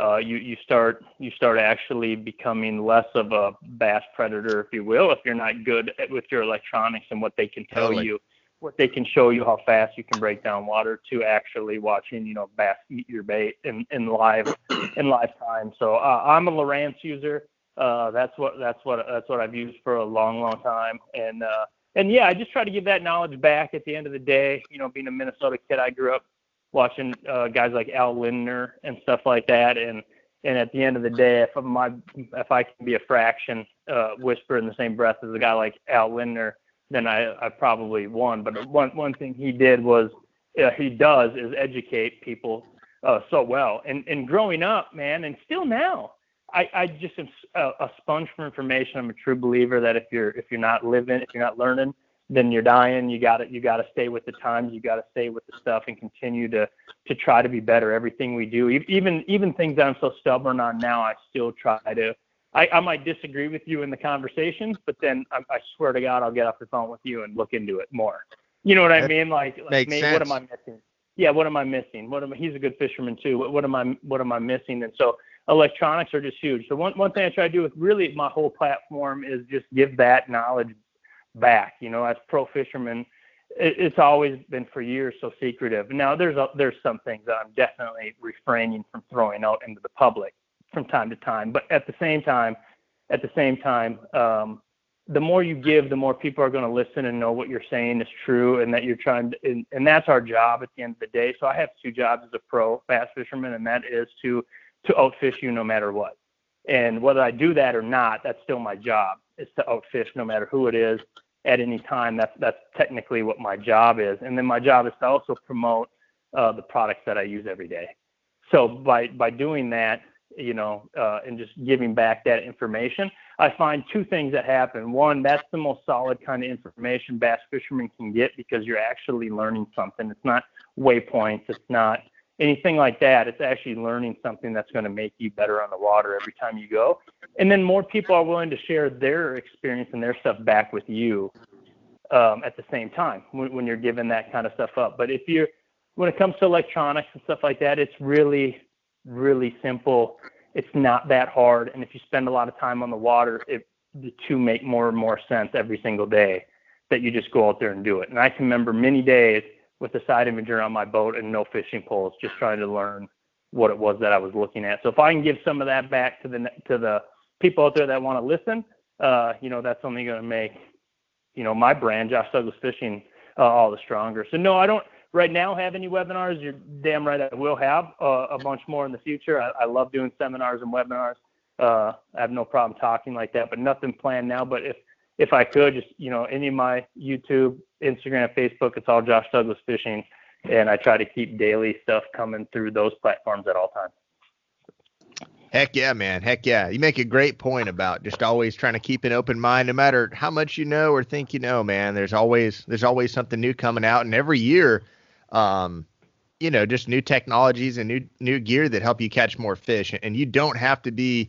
uh you you start you start actually becoming less of a bass predator if you will if you're not good at, with your electronics and what they can tell totally. you what they can show you how fast you can break down water to actually watching you know bass eat your bait in in live in live time so uh, I'm a Lowrance user uh that's what that's what that's what I've used for a long long time and uh and yeah, I just try to give that knowledge back at the end of the day. You know, being a Minnesota kid, I grew up watching uh, guys like Al Lindner and stuff like that. And and at the end of the day, if my if I can be a fraction uh, whisper in the same breath as a guy like Al Lindner, then I I probably won. But one one thing he did was uh, he does is educate people uh, so well. And and growing up, man, and still now, I, I just am a, a sponge for information. I'm a true believer that if you're if you're not living, if you're not learning, then you're dying. You got to you got to stay with the times. You got to stay with the stuff and continue to to try to be better. Everything we do, even even things that I'm so stubborn on now, I still try to. I, I might disagree with you in the conversations, but then I, I swear to God, I'll get off the phone with you and look into it more. You know what I mean? Like, like maybe, what am I missing? Yeah, what am I missing? What am I, he's a good fisherman too. What, what am I what am I missing? And so electronics are just huge. So one one thing I try to do with really my whole platform is just give that knowledge back. You know, as pro fishermen, it, it's always been for years so secretive. Now there's a, there's some things that I'm definitely refraining from throwing out into the public from time to time. But at the same time, at the same time, um, the more you give, the more people are going to listen and know what you're saying is true, and that you're trying to, and, and that's our job at the end of the day. So I have two jobs as a pro bass fisherman, and that is to to outfish you no matter what. And whether I do that or not, that's still my job. Is to outfish no matter who it is at any time. That's that's technically what my job is. And then my job is to also promote uh, the products that I use every day. So by by doing that, you know, uh, and just giving back that information, I find two things that happen. One, that's the most solid kind of information bass fishermen can get because you're actually learning something. It's not waypoints. It's not anything like that. It's actually learning something that's going to make you better on the water every time you go. And then more people are willing to share their experience and their stuff back with you um, at the same time when, when you're giving that kind of stuff up. But if you're, when it comes to electronics and stuff like that, it's really, really simple. It's not that hard. And if you spend a lot of time on the water, it, the two make more and more sense every single day that you just go out there and do it. And I can remember many days – with the side imager on my boat and no fishing poles, just trying to learn what it was that I was looking at. So if I can give some of that back to the to the people out there that want to listen, uh, you know, that's only going to make you know my brand, Josh Douglas Fishing, uh, all the stronger. So no, I don't right now have any webinars. You're damn right I will have uh, a bunch more in the future. I, I love doing seminars and webinars. Uh, I have no problem talking like that, but nothing planned now. But if if I could, just you know, any of my YouTube, Instagram, Facebook, it's all Josh Douglas Fishing, and I try to keep daily stuff coming through those platforms at all times. Heck yeah, man. Heck yeah. You make a great point about just always trying to keep an open mind no matter how much you know or think you know, man. There's always there's always something new coming out and every year um you know, just new technologies and new new gear that help you catch more fish. And you don't have to be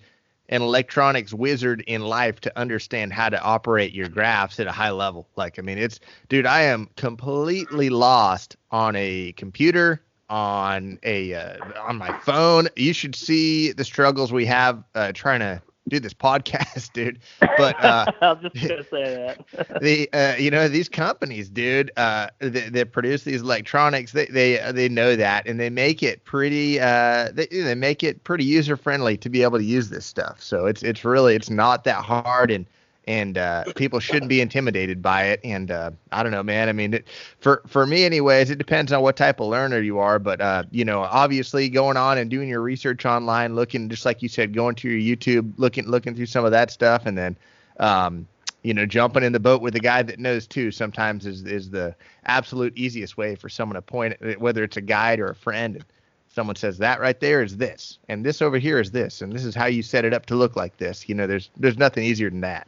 an electronics wizard in life to understand how to operate your graphs at a high level. Like, I mean, it's dude, I am completely lost on a computer, on a uh, on my phone. You should see the struggles we have uh, trying to do this podcast, dude. But uh, I was just gonna say that. the uh, you know these companies, dude, uh, that, that produce these electronics, they they they know that, and they make it pretty uh they they make it pretty user friendly to be able to use this stuff. So it's it's really it's not that hard and and uh, people shouldn't be intimidated by it. And uh, I don't know, man. I mean, it, for for me, anyways, it depends on what type of learner you are. But uh, you know, obviously, going on and doing your research online, looking just like you said, going to your YouTube, looking looking through some of that stuff, and then. Um, you know, jumping in the boat with a guy that knows too sometimes is is the absolute easiest way for someone to point, whether it's a guide or a friend. And someone says that right there is this, and this over here is this, and this is how you set it up to look like this. You know, there's there's nothing easier than that.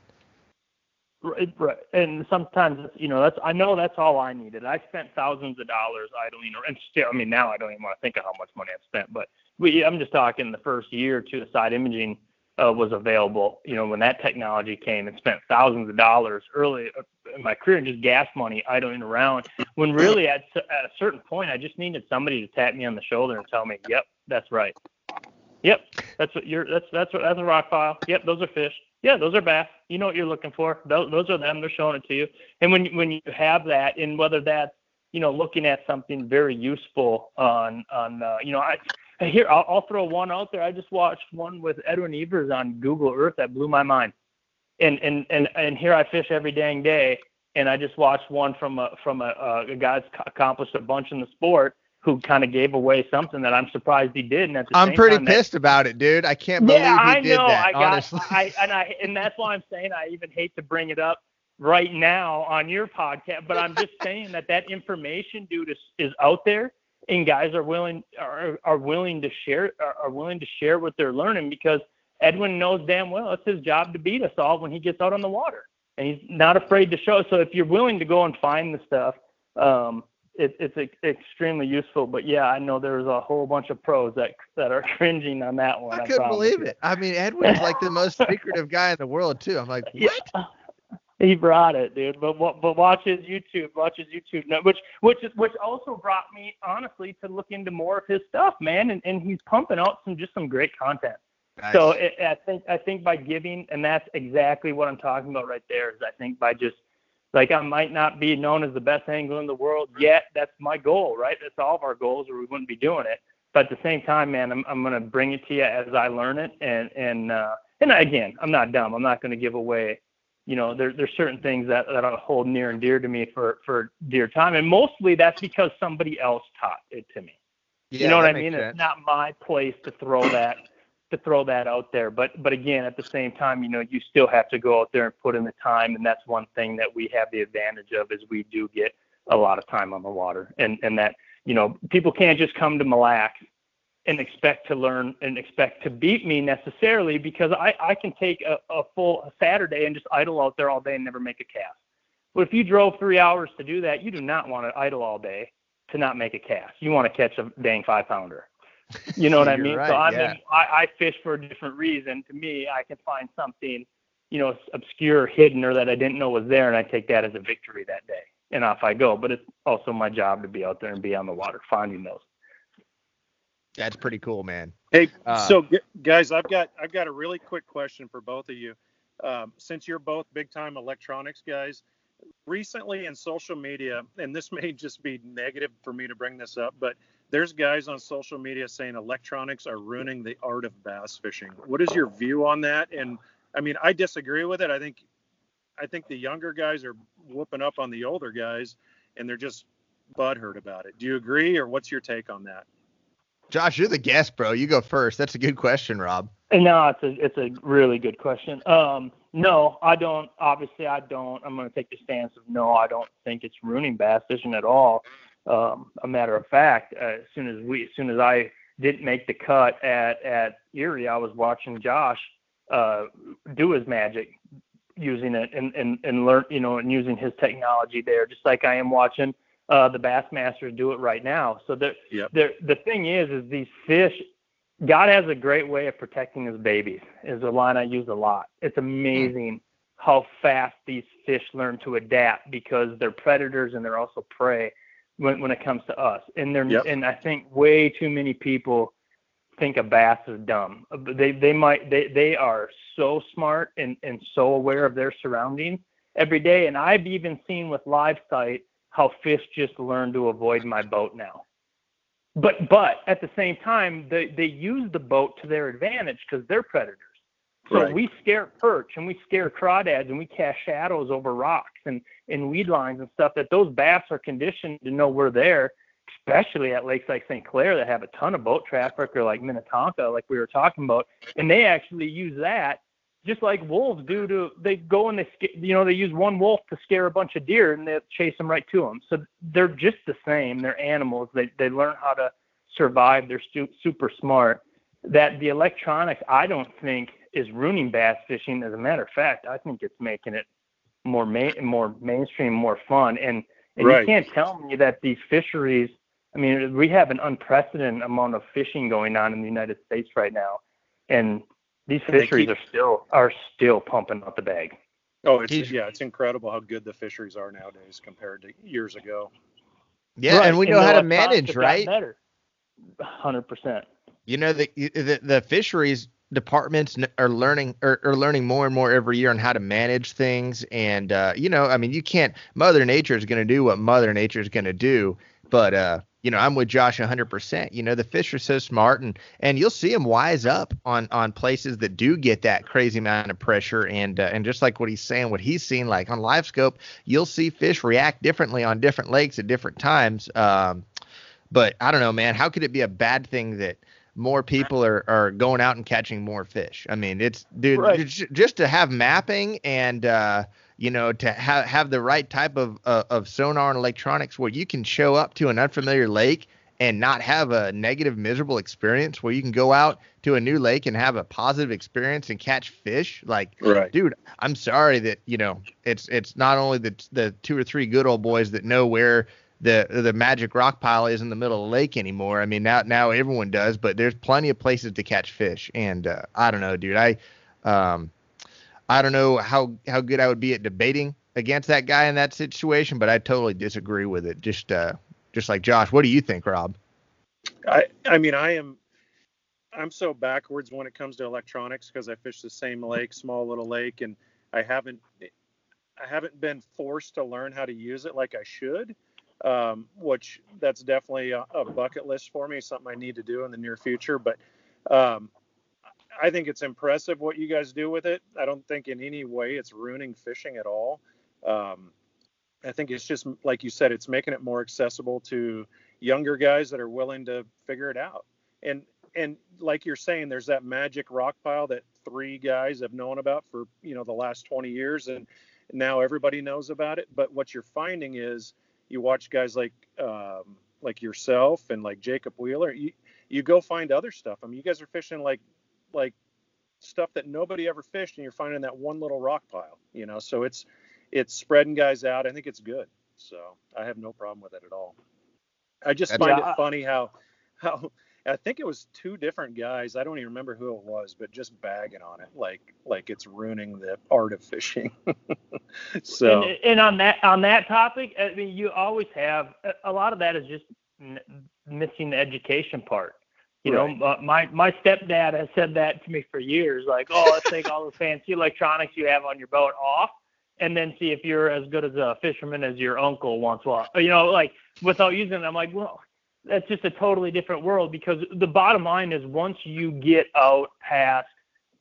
Right. And sometimes, you know, that's I know that's all I needed. I spent thousands of dollars idling, and still, I mean, now I don't even want to think of how much money I've spent. But we, I'm just talking the first year or two, the side imaging uh, was available. You know, when that technology came, and spent thousands of dollars early uh, in my career, and just gas money idling around. When really, at at a certain point, I just needed somebody to tap me on the shoulder and tell me, "Yep, that's right. Yep, that's what you're. That's that's that's a rock file. Yep, those are fish." Yeah, those are bass. You know what you're looking for. Those, those are them. They're showing it to you. And when when you have that, and whether that's you know looking at something very useful on on uh, you know I here I'll, I'll throw one out there. I just watched one with Edwin Evers on Google Earth that blew my mind. And and and and here I fish every dang day, and I just watched one from a from a, a guy that's accomplished a bunch in the sport who kind of gave away something that I'm surprised he did. And at the I'm same pretty time, pissed that, about it, dude. I can't believe yeah, he I did know. that. I got, honestly, I, and I, and that's why I'm saying I even hate to bring it up right now on your podcast, but I'm just saying that that information, dude, is, is out there, and guys are willing are, are willing to share are, are willing to share what they're learning because Edwin knows damn well it's his job to beat us all when he gets out on the water, and he's not afraid to show. So if you're willing to go and find the stuff. Um, it, it's ex- extremely useful. But yeah, I know there's a whole bunch of pros that that are cringing on that one. I I couldn't believe you. it. I mean, Edwin's like the most secretive guy in the world too. I'm like, Yeah. what? He brought it, dude. But but watch his YouTube, watch his YouTube, which which is which also brought me honestly to look into more of his stuff, man. And and he's pumping out some just some great content. So it, I think I think by giving, and that's exactly what I'm talking about right there. Is I think by just like I might not be known as the best angler in the world yet. That's my goal, right? That's all of our goals, or we wouldn't be doing it. But at the same time, man, I'm I'm gonna bring it to you as I learn it, and and uh, and again, I'm not dumb. I'm not gonna give away. You know, there, there's certain things that, that I hold near and dear to me for, for dear time. And mostly that's because somebody else taught it to me yeah, you know what I mean? makes It's not my place to throw that to throw that out there. But but again, at the same time, you know, you still have to go out there and put in the time, and that's one thing that we have the advantage of is we do get a lot of time on the water, and and that you know people can't just come to Mille Lacs and expect to learn and expect to beat me necessarily because I I can take a, a full Saturday and just idle out there all day and never make a cast. But if you drove three hours to do that, you do not want to idle all day to not make a cast. You want to catch a dang five pounder. You know what I mean? right, so I yeah. mean, I, I fish for a different reason. To me, I can find something, you know, obscure, hidden, or that I didn't know was there, and I take that as a victory that day, and off I go. But it's also my job to be out there and be on the water finding those. That's pretty cool, man. Hey, Uh, so gu- guys, I've got I've got a really quick question for both of you. Um, since you're both big time electronics guys, recently in social media, and this may just be negative for me to bring this up, but there's guys on social media saying electronics are ruining the art of bass fishing. What is your view on that? And I mean, I disagree with it. I think I think the younger guys are whooping up on the older guys, and they're just butthurt about it. Do you agree, or what's your take on that? Josh, you're the guest, bro. You go first. That's a good question, Rob. No, it's a it's a really good question. Um, no, I don't. Obviously, I don't. I'm going to take the stance of no. I don't think it's ruining bass fishing at all. Um, a matter of fact, uh, as soon as we, as soon as I didn't make the cut at at Erie, I was watching Josh uh, do his magic using it and and and learn, you know, and using his technology there, just like I am watching uh, the Bassmasters do it right now. So the Yep. the the thing is, is these fish. God has a great way of protecting his babies. Is a line I use a lot. It's amazing how fast these fish learn to adapt because they're predators and they're also prey when when it comes to us. And they're Yep. and I think way too many people think a bass is dumb. Uh, They they might they they are so smart and and so aware of their surroundings every day. And I've even seen with live sight how fish just learn to avoid my boat now. But but at the same time, they they use the boat to their advantage because they're predators. So Right. we scare perch and we scare crawdads and we cast shadows over rocks and, and weed lines and stuff that those bass are conditioned to know we're there, especially at lakes like St. Clair that have a ton of boat traffic or like Minnetonka, like we were talking about. And they actually use that just like wolves do to, they go and they, you know, they use one wolf to scare a bunch of deer and they chase them right to them. So they're just the same. They're animals. They, they learn how to survive. They're super smart. That the electronics, I don't think, is ruining bass fishing. As a matter of fact, I think it's making it more main, more mainstream, more fun. And, and Right. you can't tell me that these fisheries. I mean, we have an unprecedented amount of fishing going on in the United States right now, and these fisheries keep- are still are still pumping out the bag. Oh, it's He's- yeah, it's incredible how good the fisheries are nowadays compared to years ago. Yeah, Right, and we know the how to manage, right? Better, hundred percent. You know the the, the fisheries departments are learning are, are learning more and more every year on how to manage things. And uh you know i mean you can't mother nature is going to do what mother nature is going to do but uh you know i'm with josh 100% you know the fish are so smart and and you'll see them wise up on on places that do get that crazy amount of pressure. And uh, and just like what he's saying what he's seen like on LiveScope you'll see fish react differently on different lakes at different times. Um but i don't know man how could it be a bad thing that more people are, are going out and catching more fish. I mean, it's dude, Right. ju- just to have mapping and uh, you know to have have the right type of uh, of sonar and electronics where you can show up to an unfamiliar lake and not have a negative miserable experience where you can go out to a new lake and have a positive experience and catch fish like Right. dude i'm sorry that you know it's it's not only the the two or three good old boys that know where the the magic rock pile is in the middle of the lake anymore. I mean now now everyone does but there's plenty of places to catch fish. And uh, i don't know dude. I um i don't know how how good i would be at debating against that guy in that situation but i totally disagree with it. Just uh just like josh what do you think rob? I I mean I am I'm so backwards when it comes to electronics because I fish the same lake, small little lake, and I haven't I haven't been forced to learn how to use it like I should. Um, which that's definitely a, a bucket list for me, something I need to do in the near future. But um, I think it's impressive what you guys do with it. I don't think in any way it's ruining fishing at all. Um, I think it's just like you said, it's making it more accessible to younger guys that are willing to figure it out. And and like you're saying, there's that magic rock pile that three guys have known about for you know the last 20 years, and now everybody knows about it. But what you're finding is you watch guys like um, like yourself and like Jacob Wheeler. You you go find other stuff. I mean, you guys are fishing like like stuff that nobody ever fished, and you're finding that one little rock pile. You know, so it's it's spreading guys out. I think it's good. So I have no problem with it at all. I just That's- find I- it funny how how I think it was two different guys. I don't even remember who it was, but just bagging on it like like it's ruining the art of fishing. so And, and on that on that topic, I mean, you always have a- lot of that is just n- missing the education part. You Right. know, my my stepdad has said that to me for years. Like, oh, let's take all the fancy electronics you have on your boat off, and then see if you're as good as a fisherman as your uncle once was. You know, like without using it. I'm like, well, that's just a totally different world because the bottom line is once you get out past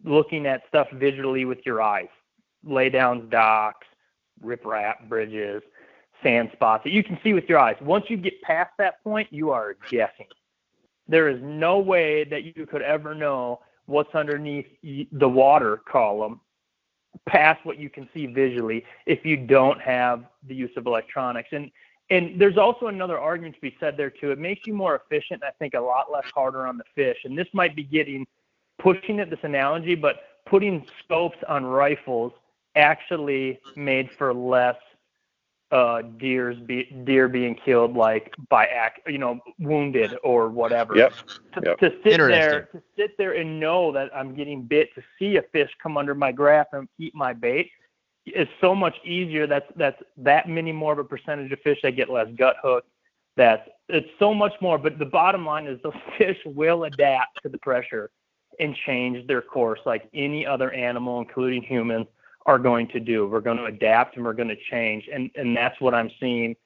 looking at stuff visually with your eyes, lay downs, docks, riprap bridges, sand spots that you can see with your eyes. Once you get past that point, you are guessing. There is no way that you could ever know what's underneath the water column past what you can see visually if you don't have the use of electronics. And and there's also another argument to be said there too. It makes you more efficient. I think a lot less harder on the fish. And this might be getting pushing at this analogy, but putting scopes on rifles actually made for less uh, deers be, deer being killed like by act, you know, wounded or whatever. Yep. To, Yep. to sit there, to sit there and know that I'm getting bit, to see a fish come under my grasp and eat my bait, is so much easier. That's that's that many more of a percentage of fish that get less gut hook. That's it's so much more. But the bottom line is those fish will adapt to the pressure and change their course like any other animal, including humans, are going to do. We're going to adapt and we're going to change, and and that's what I'm seeing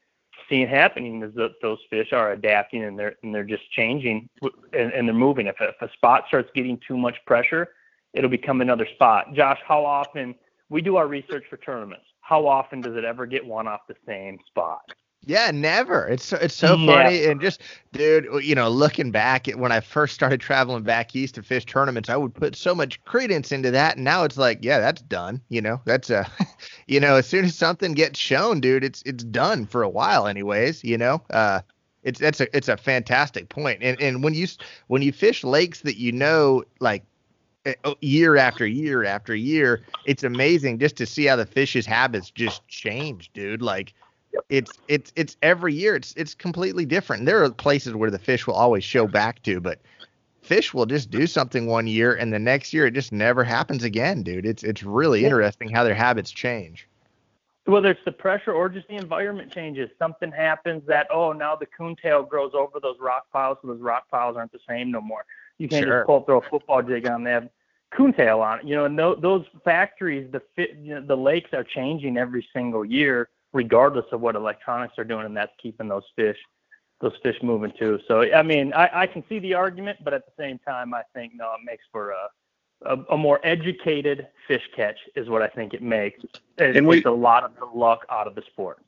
seeing happening is that those fish are adapting and they're and they're just changing and, and they're moving. If if a spot starts getting too much pressure, it'll become another spot. Josh, how often we do our research for tournaments? How often does it ever get one off the same spot? Yeah, never. It's so, it's so funny and just dude, you know, looking back at when I first started traveling back east to fish tournaments, I would put so much credence into that and now it's like, yeah, that's done, you know. That's uh you know, as soon as something gets shown, dude, it's it's done for a while anyways, you know. Uh it's that's a it's a fantastic point. And and when you when you fish lakes that you know like Eh, oh, year after year after year, it's amazing just to see how the fish's habits just change, dude. Like it's it's it's every year it's it's completely different. There are places where the fish will always show back to, but fish will just do something one year and the next year it just never happens again, dude. It's it's really interesting how their habits change. Whether it's the pressure or just the environment changes, something happens that oh now the coontail grows over those rock piles, so those rock piles aren't the same no more. You can't Sure. just pull throw a football jig on them. Coontail on it, you know, and tho- those factories, the fit, you know, the lakes are changing every single year, regardless of what electronics are doing, and that's keeping those fish, those fish moving too. So I mean, I, I can see the argument, but at the same time, I think no, it makes for a a, a more educated fish catch is what I think it makes. It, And we- it's a lot of the luck out of the sport.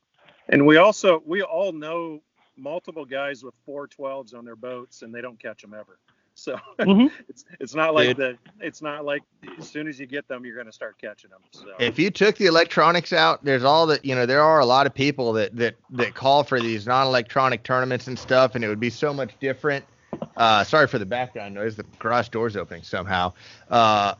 And we also we all know multiple guys with 412s on their boats and they don't catch them ever. So Mhm. it's it's not like the it's not like as soon as you get them you're going to start catching them. So If you took the electronics out, there's all that you know. There are a lot of people that that that call for these non-electronic tournaments and stuff, and it would be so much different. Uh, sorry for the background noise. The garage door's opening somehow. Uh,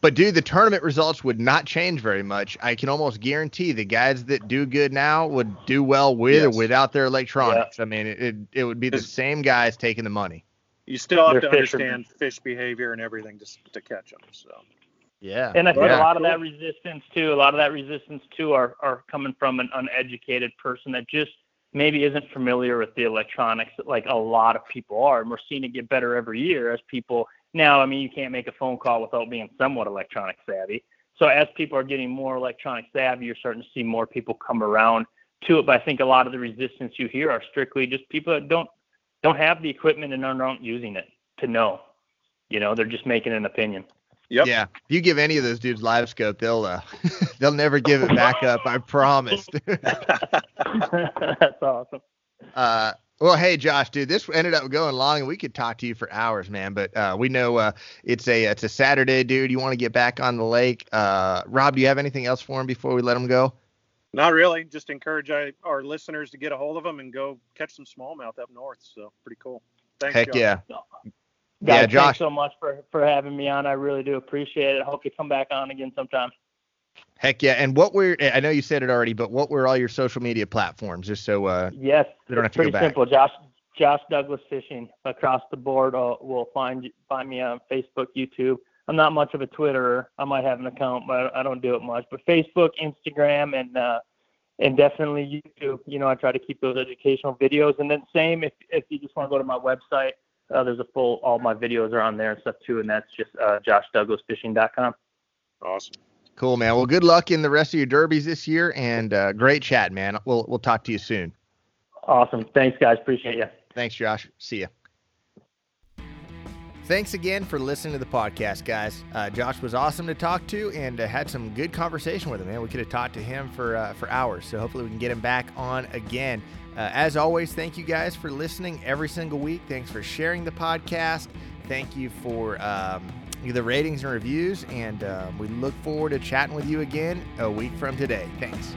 but dude, the tournament results would not change very much. I can almost guarantee the guys that do good now would do well with or without their electronics. I mean, it, it it would be the Is- same guys taking the money. You still have They're to fishermen. understand fish behavior and everything just to catch them. So Yeah. And I think yeah. a lot of that resistance too, a lot of that resistance too, are are coming from an uneducated person that just maybe isn't familiar with the electronics like a lot of people are, and we're seeing it get better every year as people. Now, I mean, you can't make a phone call without being somewhat electronic savvy. So as people are getting more electronic savvy, you're starting to see more people come around to it. But I think a lot of the resistance you hear are strictly just people that don't don't have the equipment and aren't using it to know. You know, they're just making an opinion. Yep. Yeah, if you give any of those dudes LiveScope, they'll uh, they'll never give it back up. I promise. That's awesome. Uh, well, hey, Josh, dude, this ended up going long, and we could talk to you for hours, man. But uh, we know uh, it's a it's a Saturday, dude. You want to get back on the lake. Uh, Rob, do you have anything else for him before we let him go? Not really. Just encourage our listeners to get a hold of them and go catch some smallmouth up north. So pretty cool. Thanks. Heck Josh. yeah. Guys, Yeah, Josh. thanks so much for, for having me on. I really do appreciate it. I hope you come back on again sometime. Heck yeah. And what were I know you said it already, but what were all your social media platforms? Just so uh, Yes, They don't it's have to go pretty back. simple. Josh Josh Douglas Fishing across the board. Uh, will find find me on Facebook, YouTube. I'm not much of a Twitterer. I might have an account, but I don't do it much. But Facebook, Instagram, and uh, and definitely YouTube. You know, I try to keep those educational videos. And then same if if you just want to go to my website, uh, there's a full all my videos are on there and stuff too. And that's just uh, JoshDouglasFishing.com. Awesome. cool, man. Well, good luck in the rest of your derbies this year, and uh, great chat, man. We'll we'll talk to you soon. Awesome. Thanks, guys. Appreciate you. Thanks, Josh. See ya. Thanks again for listening to the podcast, guys. Uh, Josh was awesome to talk to and uh, had some good conversation with him, man. We could have talked to him for uh, for hours, so hopefully we can get him back on again. Uh, as always, thank you guys for listening every single week. Thanks for sharing the podcast. Thank you for um, the ratings and reviews, and uh, we look forward to chatting with you again a week from today. Thanks.